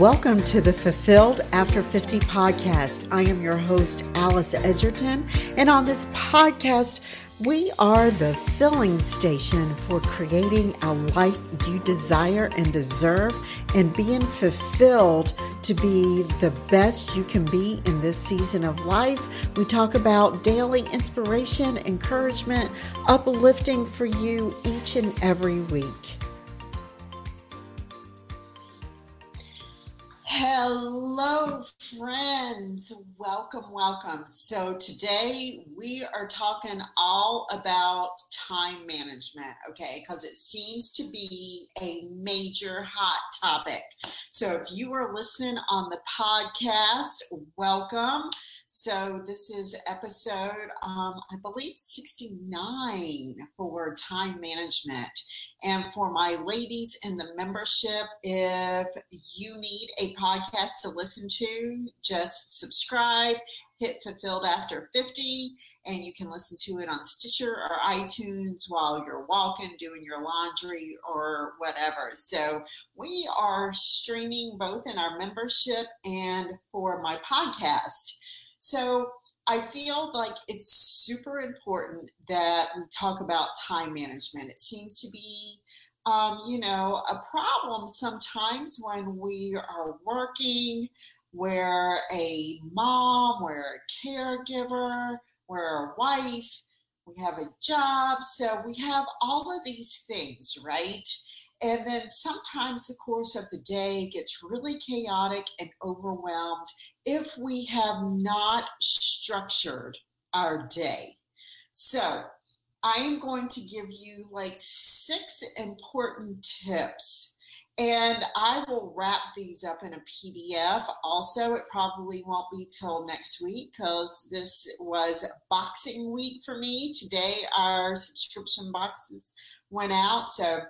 Welcome to the Fulfilled After 50 podcast. I am your host, Alice Edgerton, and on this podcast, we are the filling station for creating a life you desire and deserve and being fulfilled to be the best you can be in this season of life. We talk about daily inspiration, encouragement, uplifting for you each and every week. Hello, friends. Welcome, welcome. So, today we are talking all about time management, okay? Because it seems to be a major hot topic. So, if you are listening on the podcast, welcome. So, this is episode, um, I believe, 69 for time management. And for my ladies in the membership, if you need a podcast to listen to, just subscribe, hit Fulfilled After 50, and you can listen to it on Stitcher or iTunes while you're walking, doing your laundry, or whatever. So we are streaming both in our membership and for my podcast. So I feel like it's super important that we talk about time management. It seems to be, um, you know, a problem sometimes when we are working, we're a mom, we're a caregiver, we're a wife, we have a job. So we have all of these things, right? And then sometimes the course of the day gets really chaotic and overwhelmed if we have not structured our day. So, I am going to give you like six important tips. And I will wrap these up in a PDF. Also, it probably won't be till next week because this was boxing week for me. Today, our subscription boxes went out. So,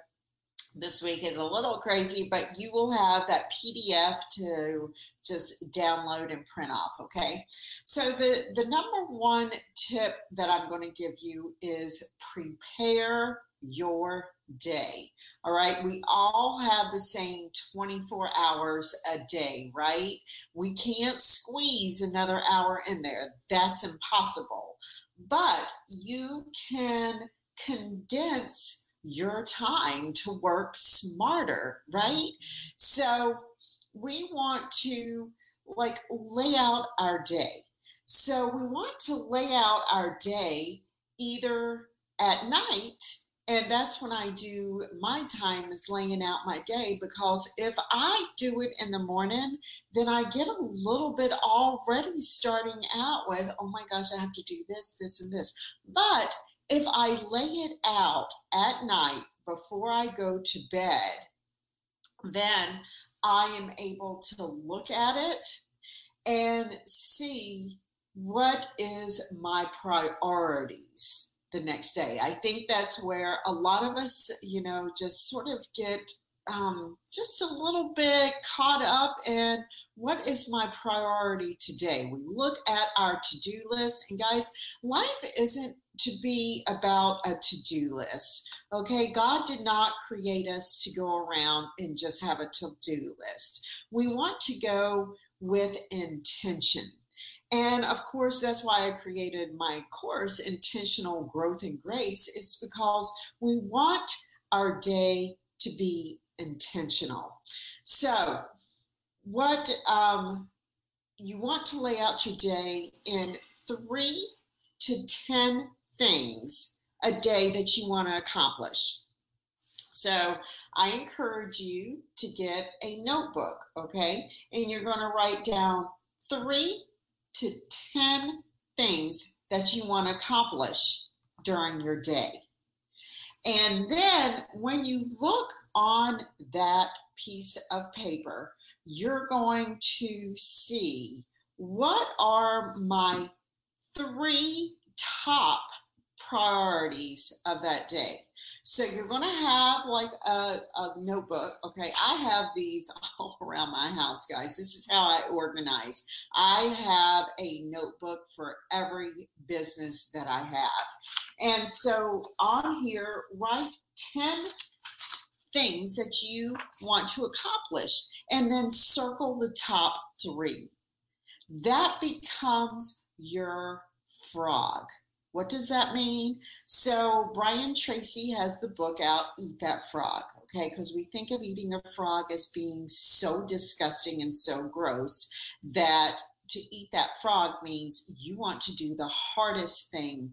this week is a little crazy, but you will have that PDF to just download and print off. Okay. So the, the number one tip that I'm going to give you is prepare your day. All right. We all have the same 24 hours a day, right? We can't squeeze another hour in there. That's impossible. But you can condense your time to work smarter, right? So we want to like lay out our day. So we want to lay out our day either at night and that's when I do my time is laying out my day because if I do it in the morning, then I get a little bit already starting out with, oh my gosh, I have to do this, this, and this. But if I lay it out at night before I go to bed, then I am able to look at it and see what is my priorities the next day. I think that's where a lot of us, you know, just sort of get um, just a little bit caught up in what is my priority today. We look at our to do list, and guys, life isn't to be about a to do list. Okay, God did not create us to go around and just have a to do list. We want to go with intention. And of course, that's why I created my course, Intentional Growth and Grace. It's because we want our day to be intentional. So, what um, you want to lay out your day in three to 10 things a day that you want to accomplish. So I encourage you to get a notebook, okay? And you're going to write down three to 10 things that you want to accomplish during your day. And then when you look on that piece of paper, you're going to see what are my three top priorities of that day. So you're going to have like a, a, notebook. Okay. I have these all around my house, guys. This is how I organize. I have a notebook for every business that I have. And so on here, write 10 things that you want to accomplish and then circle the top three. That becomes your frog. What does that mean? So, Brian Tracy has the book out, Eat That Frog, okay? Because we think of eating a frog as being so disgusting and so gross that to eat that frog means you want to do the hardest thing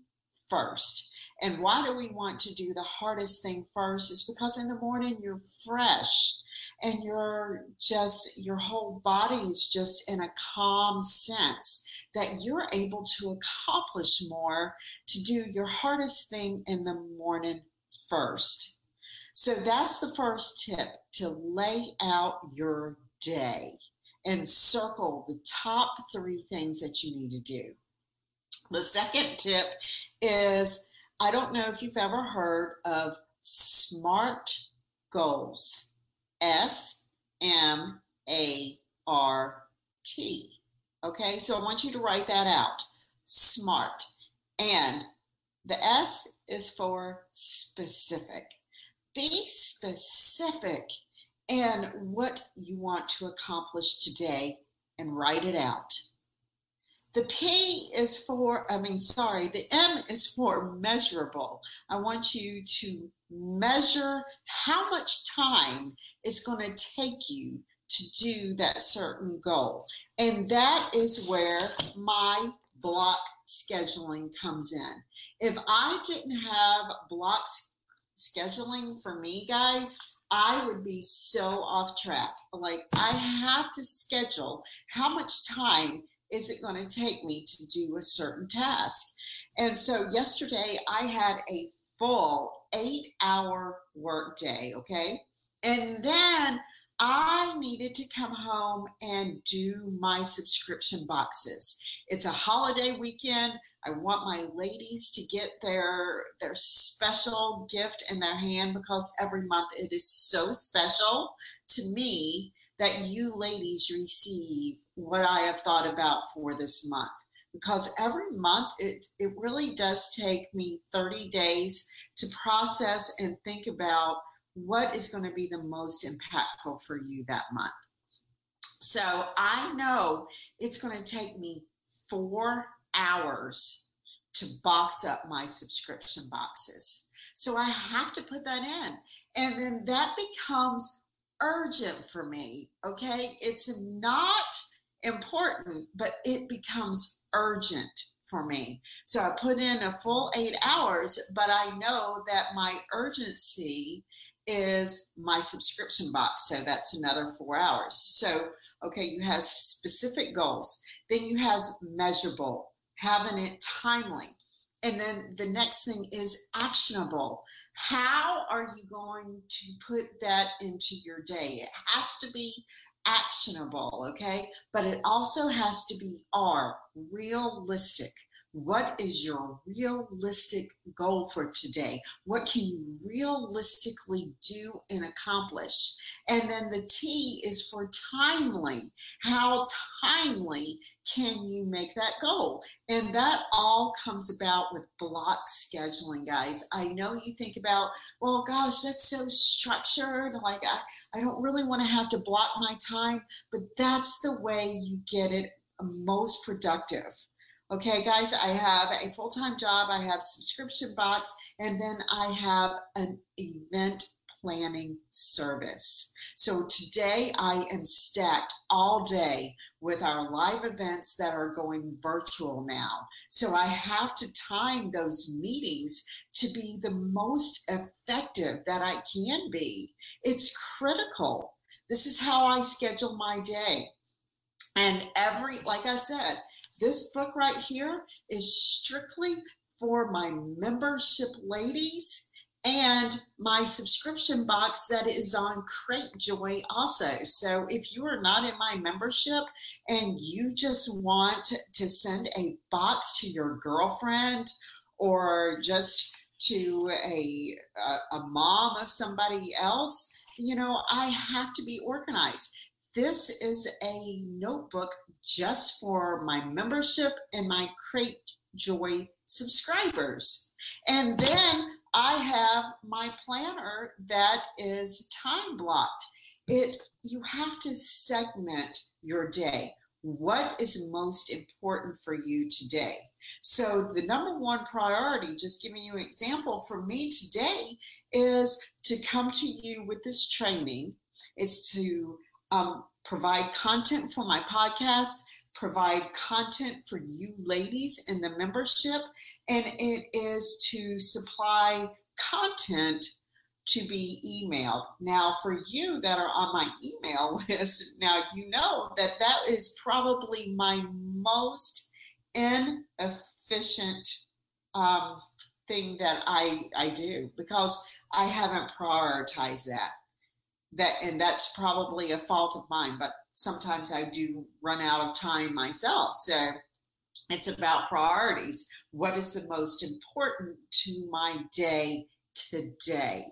first. And why do we want to do the hardest thing first? Is because in the morning you're fresh and you're just, your whole body is just in a calm sense that you're able to accomplish more to do your hardest thing in the morning first. So that's the first tip to lay out your day and circle the top three things that you need to do. The second tip is I don't know if you've ever heard of SMART goals. S M A R T. Okay, so I want you to write that out. SMART. And the S is for specific. Be specific in what you want to accomplish today and write it out. The P is for, I mean, sorry, the M is for measurable. I want you to measure how much time it's going to take you to do that certain goal. And that is where my block scheduling comes in. If I didn't have block scheduling for me, guys, I would be so off track. Like, I have to schedule how much time is it going to take me to do a certain task? And so yesterday I had a full eight hour work day, okay? And then I needed to come home and do my subscription boxes. It's a holiday weekend. I want my ladies to get their their special gift in their hand because every month it is so special to me that you ladies receive what I have thought about for this month. Because every month it, it really does take me 30 days to process and think about what is going to be the most impactful for you that month. So I know it's going to take me four hours to box up my subscription boxes. So I have to put that in. And then that becomes urgent for me. Okay. It's not important, but it becomes urgent for me. So I put in a full eight hours, but I know that my urgency is my subscription box. So that's another four hours. So, okay, you have specific goals. Then you have measurable, having it timely. And then the next thing is actionable. How are you going to put that into your day? It has to be actionable, okay? But it also has to be R, realistic. What is your realistic goal for today? What can you realistically do and accomplish? And then the T is for timely. How timely can you make that goal? And that all comes about with block scheduling, guys. I know you think about, well, gosh, that's so structured. Like, I, I don't really want to have to block my time, but that's the way you get it most productive. Okay, guys, I have a full time job, I have subscription box, and then I have an event planning service. So today I am stacked all day with our live events that are going virtual now. So I have to time those meetings to be the most effective that I can be. It's critical. This is how I schedule my day. And every, like I said, this book right here is strictly for my membership ladies and my subscription box that is on Cratejoy also. So if you are not in my membership and you just want to send a box to your girlfriend or just to a, a, a mom of somebody else, you know, I have to be organized. This is a notebook just for my membership and my Crate Joy subscribers. And then I have my planner that is time blocked. It you have to segment your day. What is most important for you today? So the number one priority, just giving you an example for me today, is to come to you with this training. It's to um, provide content for my podcast, provide content for you ladies in the membership, and it is to supply content to be emailed. Now, for you that are on my email list, now you know that that is probably my most inefficient um, thing that I I do because I haven't prioritized that. That and that's probably a fault of mine, but sometimes I do run out of time myself. So it's about priorities. What is the most important to my day today?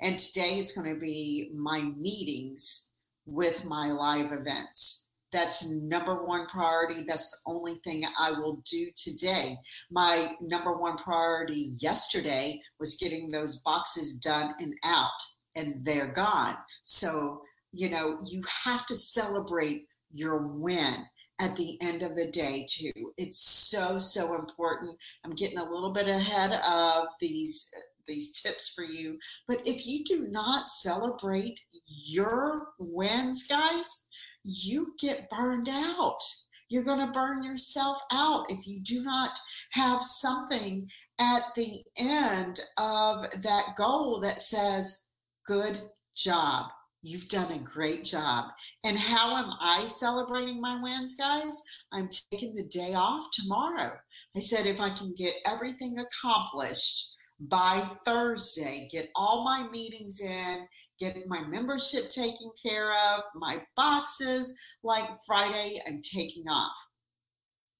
And today is going to be my meetings with my live events. That's number one priority. That's the only thing I will do today. My number one priority yesterday was getting those boxes done and out, and they're gone. So, you know, you have to celebrate your win at the end of the day too it's so so important i'm getting a little bit ahead of these these tips for you. But if you do not celebrate your wins, guys, you get burned out. You're going to burn yourself out if you do not have something at the end of that goal that says, Good job. You've done a great job. And how am I celebrating my wins, guys? I'm taking the day off tomorrow. I said, if I can get everything accomplished by Thursday, get all my meetings in, get my membership taken care of, my boxes. Like Friday, I'm taking off.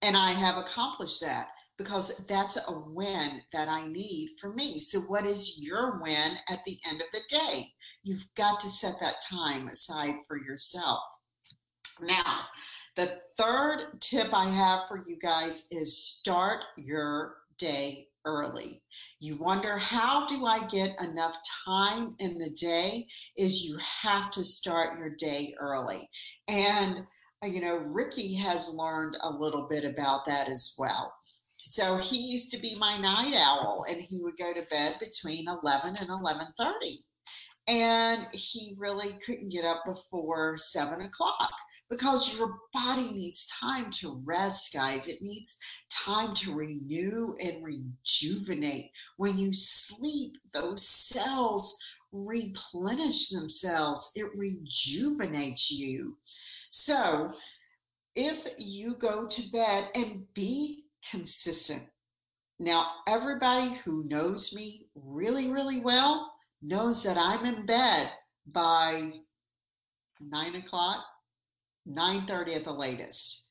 And I have accomplished that because that's a win that I need for me. So, what is your win at the end of the day? You've got to set that time aside for yourself. Now, the third tip I have for you guys is start your day early. You wonder, how do I get enough time in the day? Is you have to start your day early. And, uh, you know, Ricky has learned a little bit about that as well. So he used to be my night owl and he would go to bed between 11 and 11:30 and he really couldn't get up before seven o'clock because your body needs time to rest, guys. It needs time to renew and rejuvenate. When you sleep, those cells replenish themselves, it rejuvenates you. So, if you go to bed and be consistent. Now, everybody who knows me really, really well knows that I'm in bed by nine o'clock, 9:30 at the latest.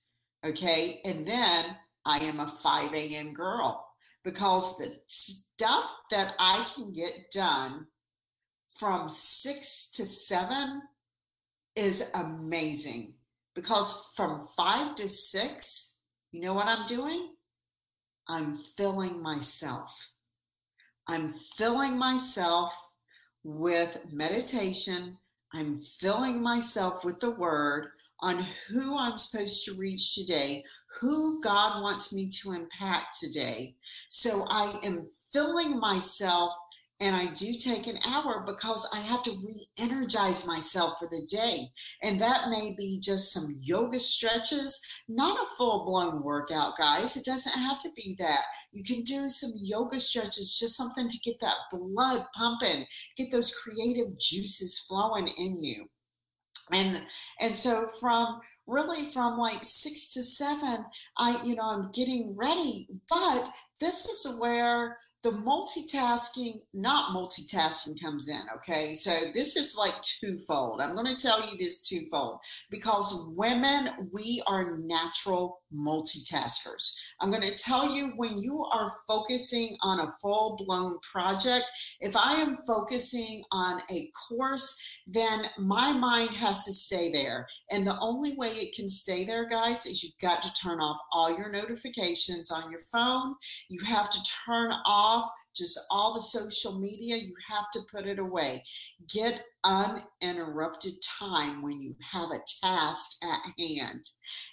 Okay. And then I am a 5 a.m. girl because the stuff that I can get done from six to seven is amazing. Because from five to six, you know what I'm doing? I'm filling myself. I'm filling myself with meditation. I'm filling myself with the word on who I'm supposed to reach today, who God wants me to impact today. So I am filling myself and I do take an hour because I have to re energize myself for the day. And that may be just some yoga stretches, not a full blown workout, guys. It doesn't have to be that. You can do some yoga stretches, just something to get that blood pumping, get those creative juices flowing in you. And and so from really from like six to seven, I, you know, I'm getting ready. But this is where the multitasking, not multitasking comes in. Okay. So this is like twofold. I'm going to tell you this twofold because women, we are natural multitaskers. I'm going to tell you when you are focusing on a full blown project, if I am focusing on a course, then my mind has to stay there. And the only way it can stay there, guys, is you've got to turn off all your notifications on your phone. You have to turn off just all the social media. You have to put it away. Get uninterrupted time when you have a task at hand.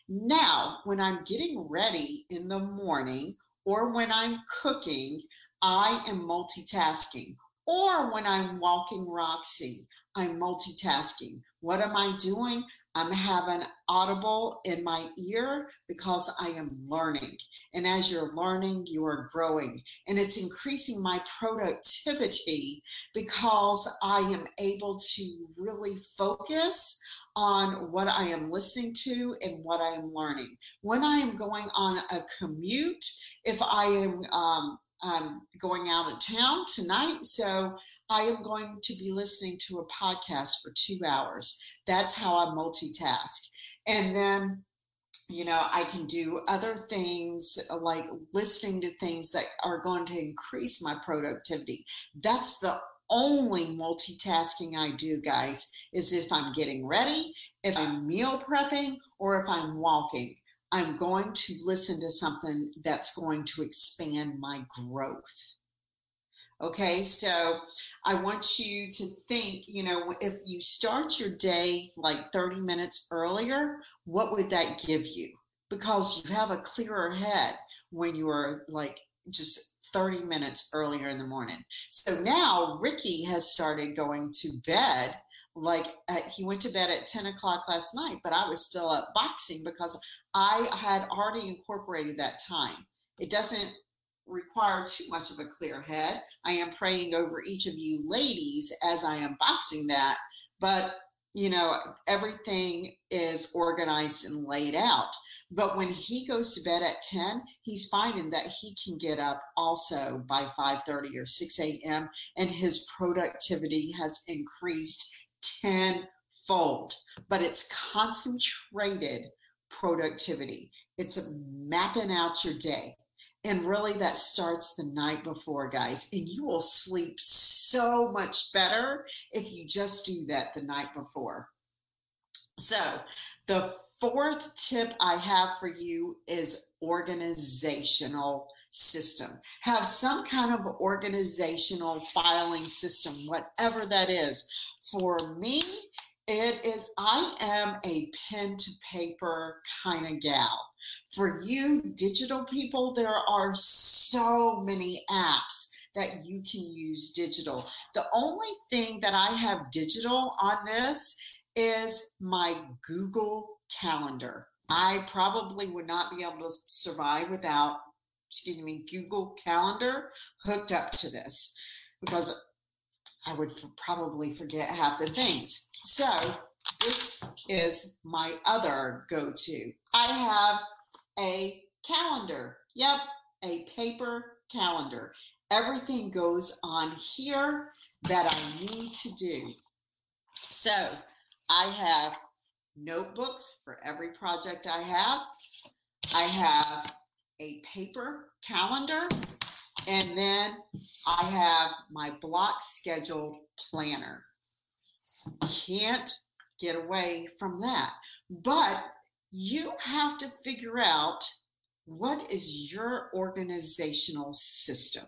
Now, when I'm getting ready in the morning or when I'm cooking, I am multitasking. Or when I'm walking Roxy, I'm multitasking. What am I doing? I'm having audible in my ear because I am learning. And as you're learning, you are growing. And it's increasing my productivity because I am able to really focus on what I am listening to and what I am learning. When I am going on a commute, if I am um, I'm going out of town tonight, so I am going to be listening to a podcast for two hours. That's how I multitask. And then, you know, I can do other things like listening to things that are going to increase my productivity. That's the only multitasking I do, guys, is if I'm getting ready, if I'm meal prepping, or if I'm walking. I'm going to listen to something that's going to expand my growth. Okay, so I want you to think, you know, if you start your day like 30 minutes earlier, what would that give you? Because you have a clearer head when you are like just 30 minutes earlier in the morning. So now Ricky has started going to bed like at, he went to bed at 10 o'clock last night but i was still up boxing because i had already incorporated that time. It doesn't require too much of a clear head. I am praying over each of you ladies as i am boxing that but you know everything is organized and laid out. But when he goes to bed at 10 he's finding that he can get up also by 5.30 or 6 a.m and his productivity has increased tenfold, but it's concentrated productivity. It's mapping out your day. And really, that starts the night before, guys. And you will sleep so much better if you just do that the night before. So, the fourth tip I have for you is organizational system. Have some kind of organizational filing system, whatever that is. For me, it is, I am a pen to paper kind of gal. For you digital people, there are so many apps that you can use digital. The only thing that I have digital on this is my Google Calendar. I probably would not be able to survive without excuse me, Google Calendar hooked up to this because I would probably forget half the things. So this is my other go-to. I have a calendar. Yep, a paper calendar. Everything goes on here that I need to do. So I have notebooks for every project I have. I have a paper calendar, and then I have my block scheduled planner. Can't get away from that. But you have to figure out what is your organizational system.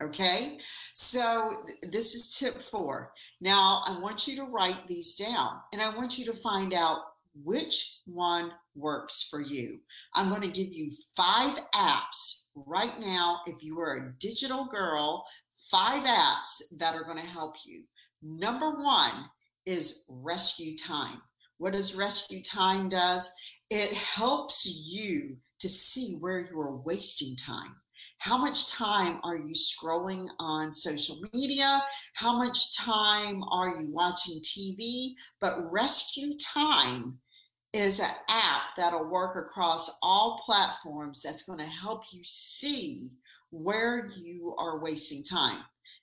Okay, so th- this is tip four. Now, I want you to write these down and I want you to find out which one works for you. I'm going to give you five apps right now. If you are a digital girl, five apps that are going to help you. Number one is Rescue Time. What does Rescue Time does? It helps you to see where you are wasting time. How much time are you scrolling on social media? How much time are you watching TV? But Rescue Time is an app that'll work across all platforms that's going to help you see where you are wasting time.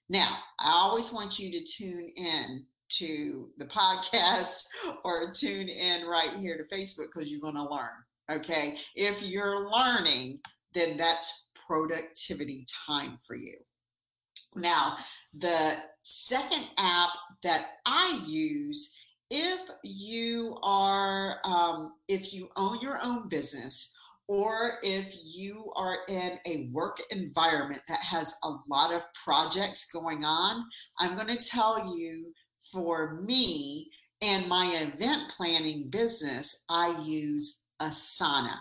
Now, I always want you to tune in to the podcast or tune in right here to Facebook because you're going to learn. Okay. If you're learning, then that's productivity time for you. Now, the second app that I use if you are, um, if you own your own business, or if you are in a work environment that has a lot of projects going on, I'm going to tell you for me and my event planning business, I use Asana.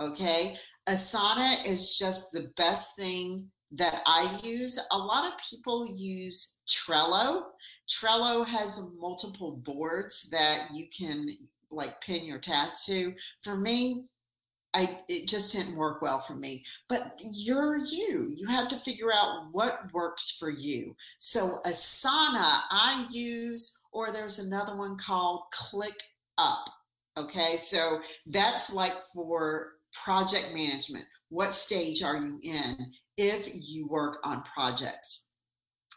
Okay. Asana is just the best thing that I use. A lot of people use Trello. Trello has multiple boards that you can like pin your tasks to. For me, I it just didn't work well for me. But you're you. You have to figure out what works for you. So Asana I use, or there's another one called Click Up. Okay, so that's like for project management. What stage are you in if you work on projects?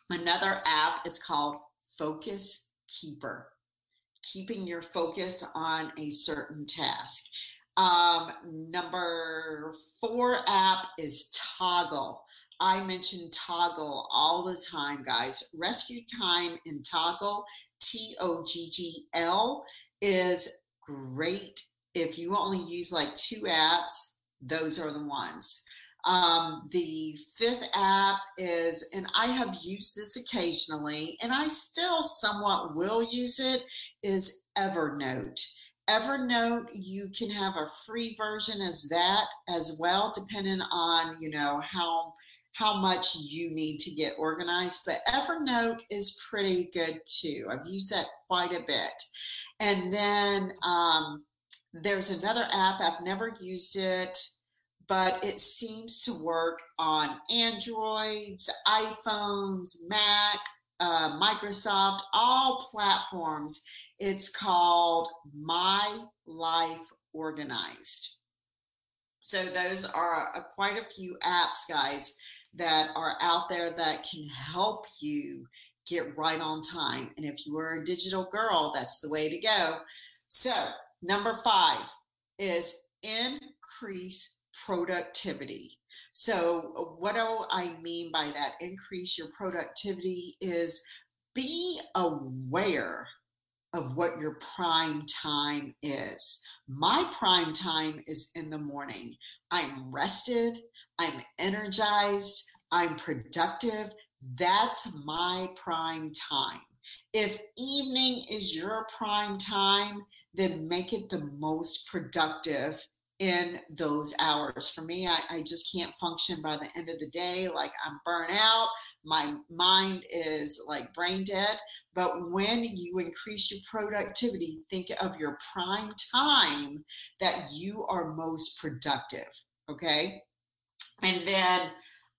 Another app is called Focus Keeper, keeping your focus on a certain task. Um, number four app is Toggl. I mention Toggl all the time, guys. Rescue Time in Toggl, T O G G L, is great. If you only use like two apps, those are the ones. Um, the fifth app is, and I have used this occasionally, and I still somewhat will use it, is Evernote. Evernote, you can have a free version as that as well, depending on you know how how much you need to get organized. But Evernote is pretty good too. I've used that quite a bit. And then um, there's another app I've never used it but it seems to work on Androids, iPhones, Mac, uh, Microsoft, all platforms. It's called My Life Organized. So, those are a, quite a few apps, guys, that are out there that can help you get right on time. And if you are a digital girl, that's the way to go. So, number five is increase productivity. So, what do I mean by that? Increase your productivity is be aware of what your prime time is. My prime time is in the morning. I'm rested, I'm energized, I'm productive. That's my prime time. If evening is your prime time, then make it the most productive in those hours. For me, I, I, just can't function by the end of the day. Like I'm burnt out, my mind is like brain dead. But when you increase your productivity, think of your prime time that you are most productive. Okay. And then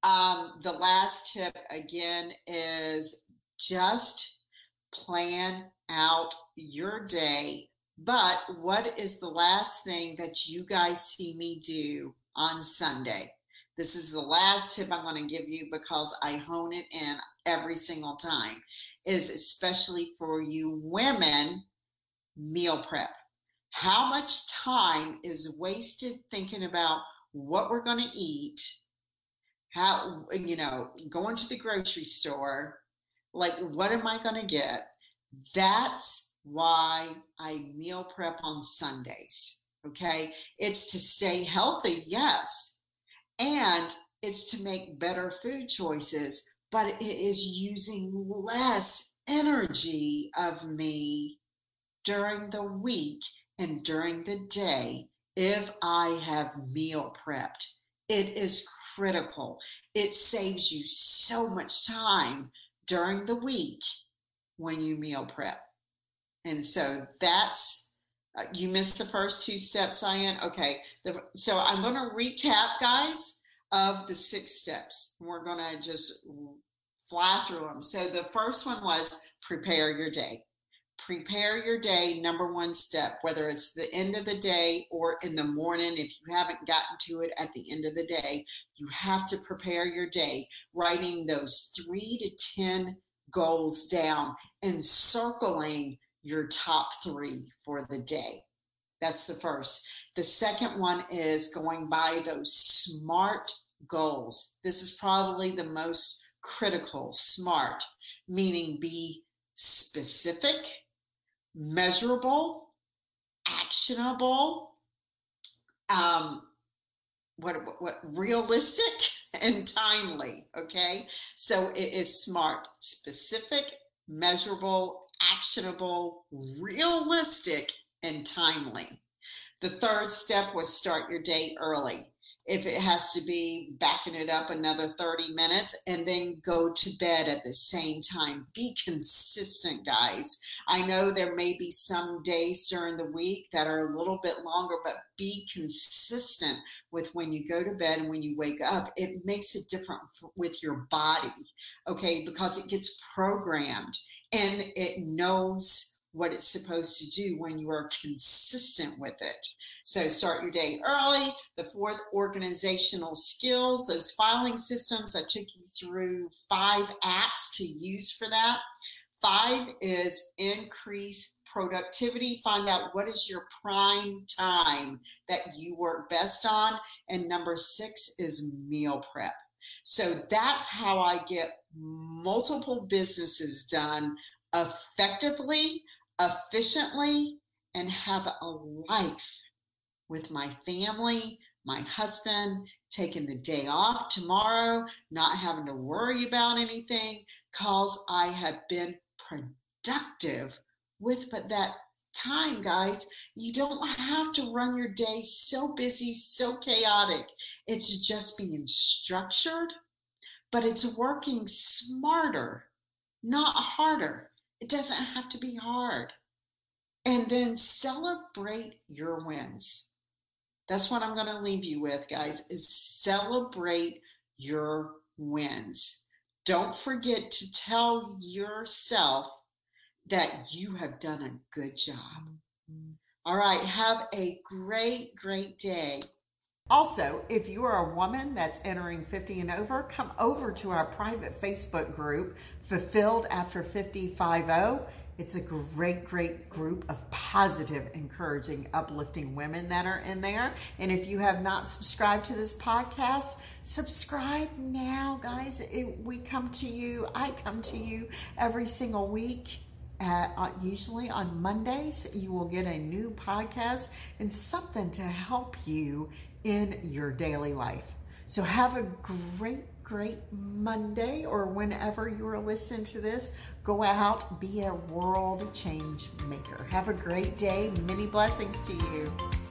um, the last tip again is just plan out your day but what is the last thing that you guys see me do on Sunday? This is the last tip I'm going to give you because I hone it in every single time, is especially for you women, meal prep. How much time is wasted thinking about what we're going to eat? How, you know, going to the grocery store, like, what am I going to get? That's why I meal prep on Sundays. Okay. It's to stay healthy, yes. And it's to make better food choices, but it is using less energy of me during the week and during the day if I have meal prepped. It is critical. It saves you so much time during the week when you meal prep. And so that's uh, you missed the first two steps, Ian. Okay, the, so I'm going to recap, guys, of the six steps. We're going to just fly through them. So the first one was prepare your day. Prepare your day, number one step, whether it's the end of the day or in the morning. If you haven't gotten to it at the end of the day, you have to prepare your day, writing those three to 10 goals down and circling your top three for the day. That's the first. The second one is going by those SMART goals. This is probably the most critical. SMART, meaning be specific, measurable, actionable, um, what, what, what realistic and timely. Okay, so it is smart, specific, measurable, actionable, realistic, and timely. The third step was start your day early if it has to be backing it up another 30 minutes and then go to bed at the same time. Be consistent, guys. I know there may be some days during the week that are a little bit longer, but be consistent with when you go to bed and when you wake up. It makes it different with your body, okay, because it gets programmed and it knows what it's supposed to do when you are consistent with it. So start your day early. The fourth, organizational skills, those filing systems. I took you through five apps to use for that. Five is increase productivity. Find out what is your prime time that you work best on. And number six is meal prep. So that's how I get multiple businesses done effectively efficiently and have a life with my family, my husband, taking the day off tomorrow, not having to worry about anything, because I have been productive with but that time, guys. You don't have to run your day so busy, so chaotic. It's just being structured, but it's working smarter, not harder. It doesn't have to be hard. And then celebrate your wins. That's what I'm going to leave you with, guys, is celebrate your wins. Don't forget to tell yourself that you have done a good job. Mm-hmm. All right, have a great, great day. Also, if you are a woman that's entering 50 and over, come over to our private Facebook group, Fulfilled After 55 It's a great, great group of positive, encouraging, uplifting women that are in there. And if you have not subscribed to this podcast, subscribe now, guys. It, we come to you, I come to you every single week uh, usually on Mondays, you will get a new podcast and something to help you in your daily life. So have a great, great Monday or whenever you are listening to this. Go out, be a world change maker. Have a great day. Many blessings to you.